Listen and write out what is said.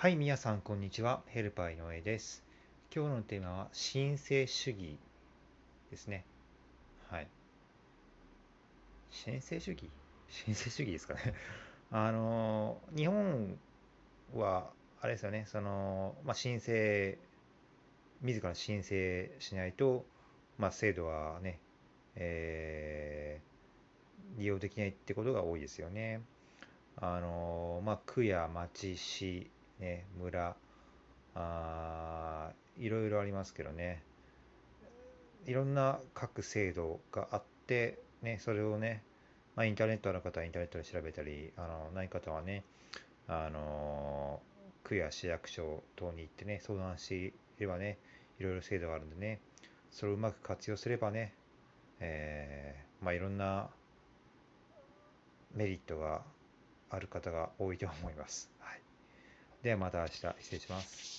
はい、皆さん、こんにちは。ヘルパー井上です。今日のテーマは、申請主義ですね。はい。申請主義？申請主義ですかね。あの、日本は、あれですよね、その、まあ、申請、自ら申請しないと、まあ、制度はね、えー、利用できないってことが多いですよね。あの、まあ、区や町、市、ね、村、あいろいろありますけどね、いろんな各制度があって、ね、それをね、まあ、インターネットの方はインターネットで調べたり、あのない方はね、あの区や市役所等に行ってね、相談していればね、いろいろ制度があるんでね、それをうまく活用すればね、えー、まあ、いろんなメリットがある方が多いと思います。はいではまた明日失礼します。